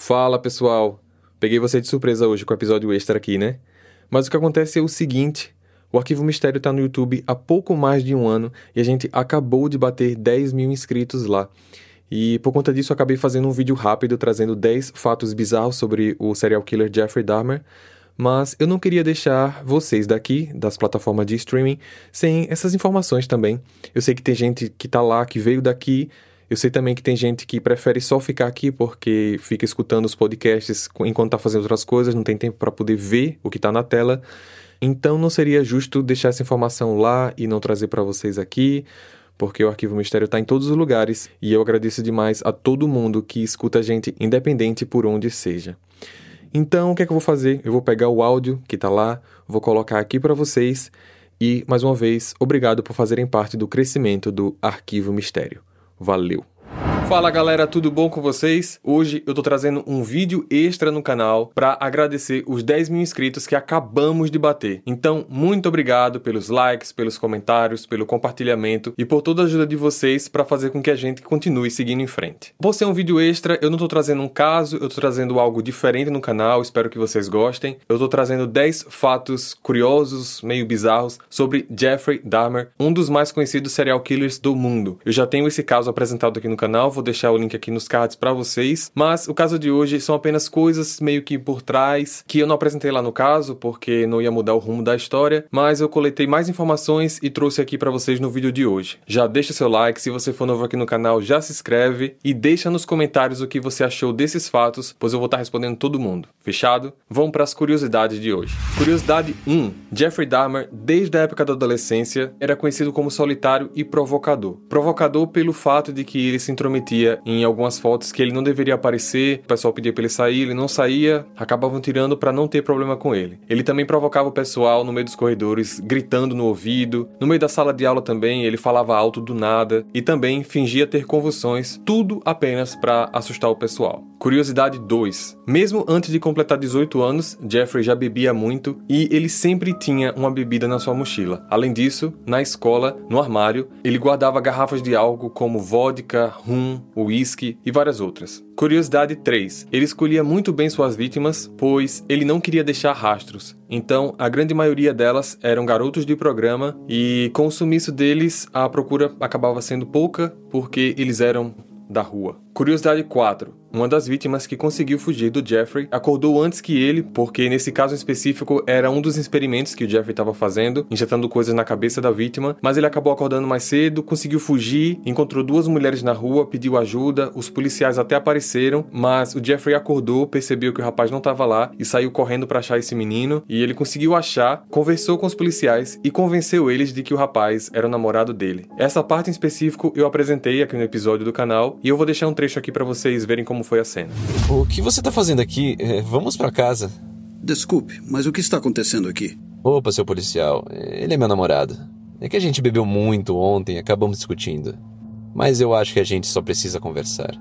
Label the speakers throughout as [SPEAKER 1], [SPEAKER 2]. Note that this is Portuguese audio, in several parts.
[SPEAKER 1] Fala pessoal! Peguei você de surpresa hoje com o episódio extra aqui, né? Mas o que acontece é o seguinte: o Arquivo Mistério tá no YouTube há pouco mais de um ano e a gente acabou de bater 10 mil inscritos lá. E por conta disso, acabei fazendo um vídeo rápido trazendo 10 fatos bizarros sobre o serial killer Jeffrey Dahmer. Mas eu não queria deixar vocês daqui, das plataformas de streaming, sem essas informações também. Eu sei que tem gente que tá lá, que veio daqui, eu sei também que tem gente que prefere só ficar aqui porque fica escutando os podcasts enquanto está fazendo outras coisas, não tem tempo para poder ver o que está na tela. Então não seria justo deixar essa informação lá e não trazer para vocês aqui, porque o Arquivo Mistério está em todos os lugares e eu agradeço demais a todo mundo que escuta a gente, independente por onde seja. Então, o que é que eu vou fazer? Eu vou pegar o áudio que está lá, vou colocar aqui para vocês e, mais uma vez, obrigado por fazerem parte do crescimento do Arquivo Mistério. Valeu! Fala galera, tudo bom com vocês? Hoje eu tô trazendo um vídeo extra no canal para agradecer os 10 mil inscritos que acabamos de bater. Então, muito obrigado pelos likes, pelos comentários, pelo compartilhamento e por toda a ajuda de vocês para fazer com que a gente continue seguindo em frente. Por ser um vídeo extra, eu não tô trazendo um caso, eu tô trazendo algo diferente no canal, espero que vocês gostem. Eu tô trazendo 10 fatos curiosos, meio bizarros, sobre Jeffrey Dahmer, um dos mais conhecidos serial killers do mundo. Eu já tenho esse caso apresentado aqui no canal, vou deixar o link aqui nos cards para vocês. Mas o caso de hoje são apenas coisas meio que por trás que eu não apresentei lá no caso, porque não ia mudar o rumo da história, mas eu coletei mais informações e trouxe aqui para vocês no vídeo de hoje. Já deixa seu like, se você for novo aqui no canal, já se inscreve e deixa nos comentários o que você achou desses fatos, pois eu vou estar respondendo todo mundo. Fechado? Vamos para as curiosidades de hoje. Curiosidade 1. Jeffrey Dahmer, desde a época da adolescência, era conhecido como solitário e provocador. Provocador pelo fato de que ele se intrometia em algumas fotos que ele não deveria aparecer, o pessoal pedia para ele sair, ele não saía, acabavam tirando para não ter problema com ele. Ele também provocava o pessoal no meio dos corredores, gritando no ouvido. No meio da sala de aula também, ele falava alto do nada e também fingia ter convulsões, tudo apenas para assustar o pessoal. Curiosidade 2. Mesmo antes de completar 18 anos, Jeffrey já bebia muito e ele sempre tinha uma bebida na sua mochila. Além disso, na escola, no armário, ele guardava garrafas de algo como vodka, rum, uísque e várias outras. Curiosidade 3. Ele escolhia muito bem suas vítimas, pois ele não queria deixar rastros. Então, a grande maioria delas eram garotos de programa e com o sumiço deles, a procura acabava sendo pouca porque eles eram da rua. Curiosidade 4. Uma das vítimas que conseguiu fugir do Jeffrey acordou antes que ele, porque nesse caso específico era um dos experimentos que o Jeffrey estava fazendo, injetando coisas na cabeça da vítima, mas ele acabou acordando mais cedo, conseguiu fugir, encontrou duas mulheres na rua, pediu ajuda, os policiais até apareceram, mas o Jeffrey acordou, percebeu que o rapaz não estava lá e saiu correndo para achar esse menino, e ele conseguiu achar, conversou com os policiais e convenceu eles de que o rapaz era o namorado dele. Essa parte em específico eu apresentei aqui no episódio do canal e eu vou deixar um trecho aqui para vocês verem como foi a cena.
[SPEAKER 2] O que você tá fazendo aqui? É, vamos para casa.
[SPEAKER 3] Desculpe, mas o que está acontecendo aqui?
[SPEAKER 2] Opa, seu policial. Ele é meu namorado. É que a gente bebeu muito ontem e acabamos discutindo. Mas eu acho que a gente só precisa conversar.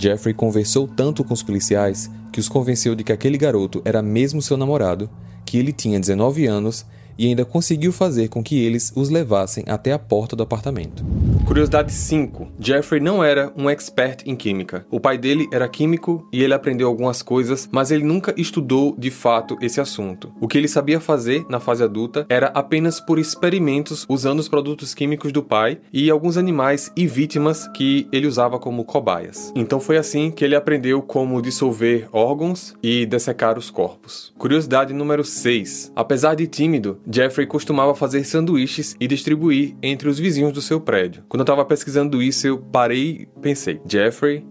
[SPEAKER 1] Jeffrey conversou tanto com os policiais que os convenceu de que aquele garoto era mesmo seu namorado, que ele tinha 19 anos e ainda conseguiu fazer com que eles os levassem até a porta do apartamento.
[SPEAKER 4] Curiosidade 5. Jeffrey não era um expert em química. O pai dele era químico e ele aprendeu algumas coisas, mas ele nunca estudou de fato esse assunto. O que ele sabia fazer na fase adulta era apenas por experimentos usando os produtos químicos do pai e alguns animais e vítimas que ele usava como cobaias. Então foi assim que ele aprendeu como dissolver órgãos e dessecar os corpos. Curiosidade número 6. Apesar de tímido, Jeffrey costumava fazer sanduíches e distribuir entre os vizinhos do seu prédio. Quando eu tava pesquisando isso, eu parei e pensei: Jeffrey,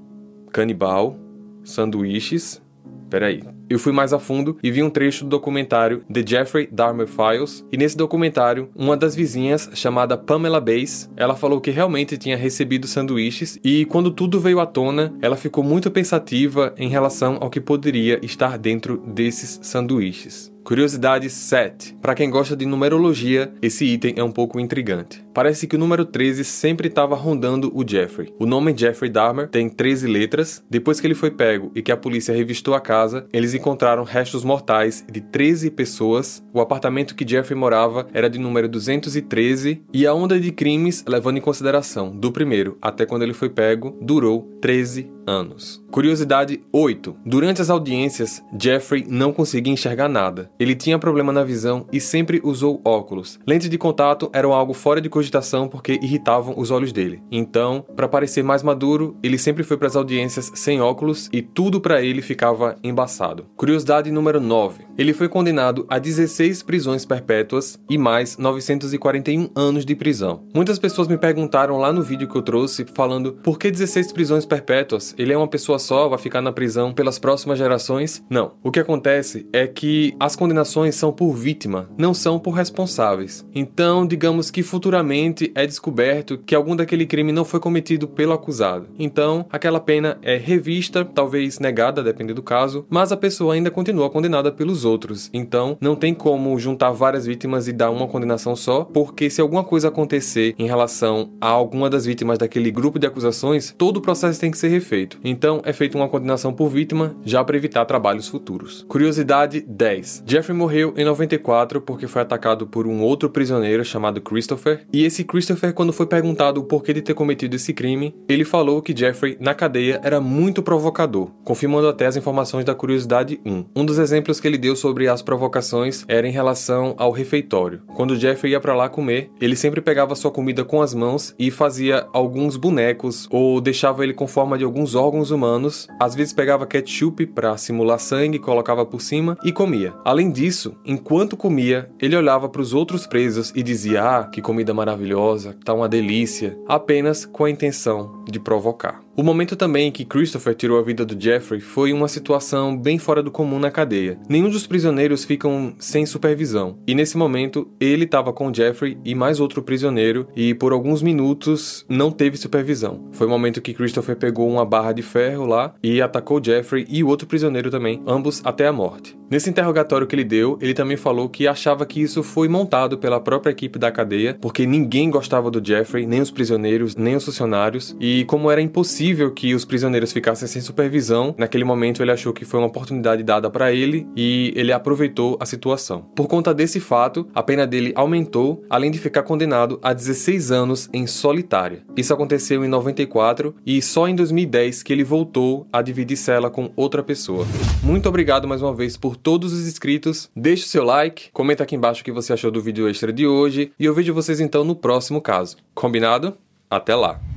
[SPEAKER 4] canibal, sanduíches. Peraí. Eu fui mais a fundo e vi um trecho do documentário The Jeffrey Dahmer Files, e nesse documentário, uma das vizinhas, chamada Pamela Bass, ela falou que realmente tinha recebido sanduíches e quando tudo veio à tona, ela ficou muito pensativa em relação ao que poderia estar dentro desses sanduíches. Curiosidade 7. Para quem gosta de numerologia, esse item é um pouco intrigante.
[SPEAKER 1] Parece que o número 13 sempre estava rondando o Jeffrey. O nome Jeffrey Dahmer tem 13 letras. Depois que ele foi pego e que a polícia revistou a casa, eles encontraram restos mortais de 13 pessoas. O apartamento que Jeffrey morava era de número 213 e a onda de crimes, levando em consideração do primeiro até quando ele foi pego, durou 13 anos. Curiosidade 8. Durante as audiências, Jeffrey não conseguia enxergar nada. Ele tinha problema na visão e sempre usou óculos. Lentes de contato eram algo fora de cogitação porque irritavam os olhos dele. Então, para parecer mais maduro, ele sempre foi para as audiências sem óculos e tudo para ele ficava embaçado. Curiosidade número 9. Ele foi condenado a 16 prisões perpétuas e mais 941 anos de prisão. Muitas pessoas me perguntaram lá no vídeo que eu trouxe falando por que 16 prisões perpétuas? Ele é uma pessoa só, vai ficar na prisão pelas próximas gerações? Não. O que acontece é que as condenações são por vítima, não são por responsáveis. Então, digamos que futuramente é descoberto que algum daquele crime não foi cometido pelo acusado. Então, aquela pena é revista, talvez negada, dependendo do caso, mas a pessoa ainda continua condenada pelos outros. Então, não tem como juntar várias vítimas e dar uma condenação só, porque se alguma coisa acontecer em relação a alguma das vítimas daquele grupo de acusações, todo o processo tem que ser refeito. Então, é feita uma condenação por vítima, já para evitar trabalhos futuros. Curiosidade 10. Jeffrey morreu em 94 porque foi atacado por um outro prisioneiro chamado Christopher, e esse Christopher, quando foi perguntado o porquê de ter cometido esse crime, ele falou que Jeffrey, na cadeia, era muito provocador, confirmando até as informações da Curiosidade 1. Um dos exemplos que ele deu sobre as provocações era em relação ao refeitório. Quando Jeffrey ia para lá comer, ele sempre pegava sua comida com as mãos e fazia alguns bonecos ou deixava ele com forma de alguns órgãos humanos. Às vezes pegava ketchup para simular sangue, colocava por cima e comia. Além disso, enquanto comia, ele olhava para os outros presos e dizia: "Ah, que comida maravilhosa, tá uma delícia", apenas com a intenção de provocar. O momento também que Christopher tirou a vida do Jeffrey foi uma situação bem fora do comum na cadeia. Nenhum dos prisioneiros ficam sem supervisão, e nesse momento ele estava com Jeffrey e mais outro prisioneiro, e por alguns minutos não teve supervisão. Foi o momento que Christopher pegou uma barra de ferro lá e atacou Jeffrey e o outro prisioneiro também, ambos até a morte. Nesse interrogatório que ele deu, ele também falou que achava que isso foi montado pela própria equipe da cadeia, porque ninguém gostava do Jeffrey, nem os prisioneiros, nem os funcionários, e como era impossível que os prisioneiros ficassem sem supervisão, naquele momento ele achou que foi uma oportunidade dada para ele e ele aproveitou a situação. Por conta desse fato, a pena dele aumentou, além de ficar condenado a 16 anos em solitária. Isso aconteceu em 94 e só em 2010 que ele voltou a dividir cela com outra pessoa. Muito obrigado mais uma vez por todos os inscritos. Deixe o seu like, comenta aqui embaixo o que você achou do vídeo extra de hoje e eu vejo vocês então no próximo caso. Combinado? Até lá!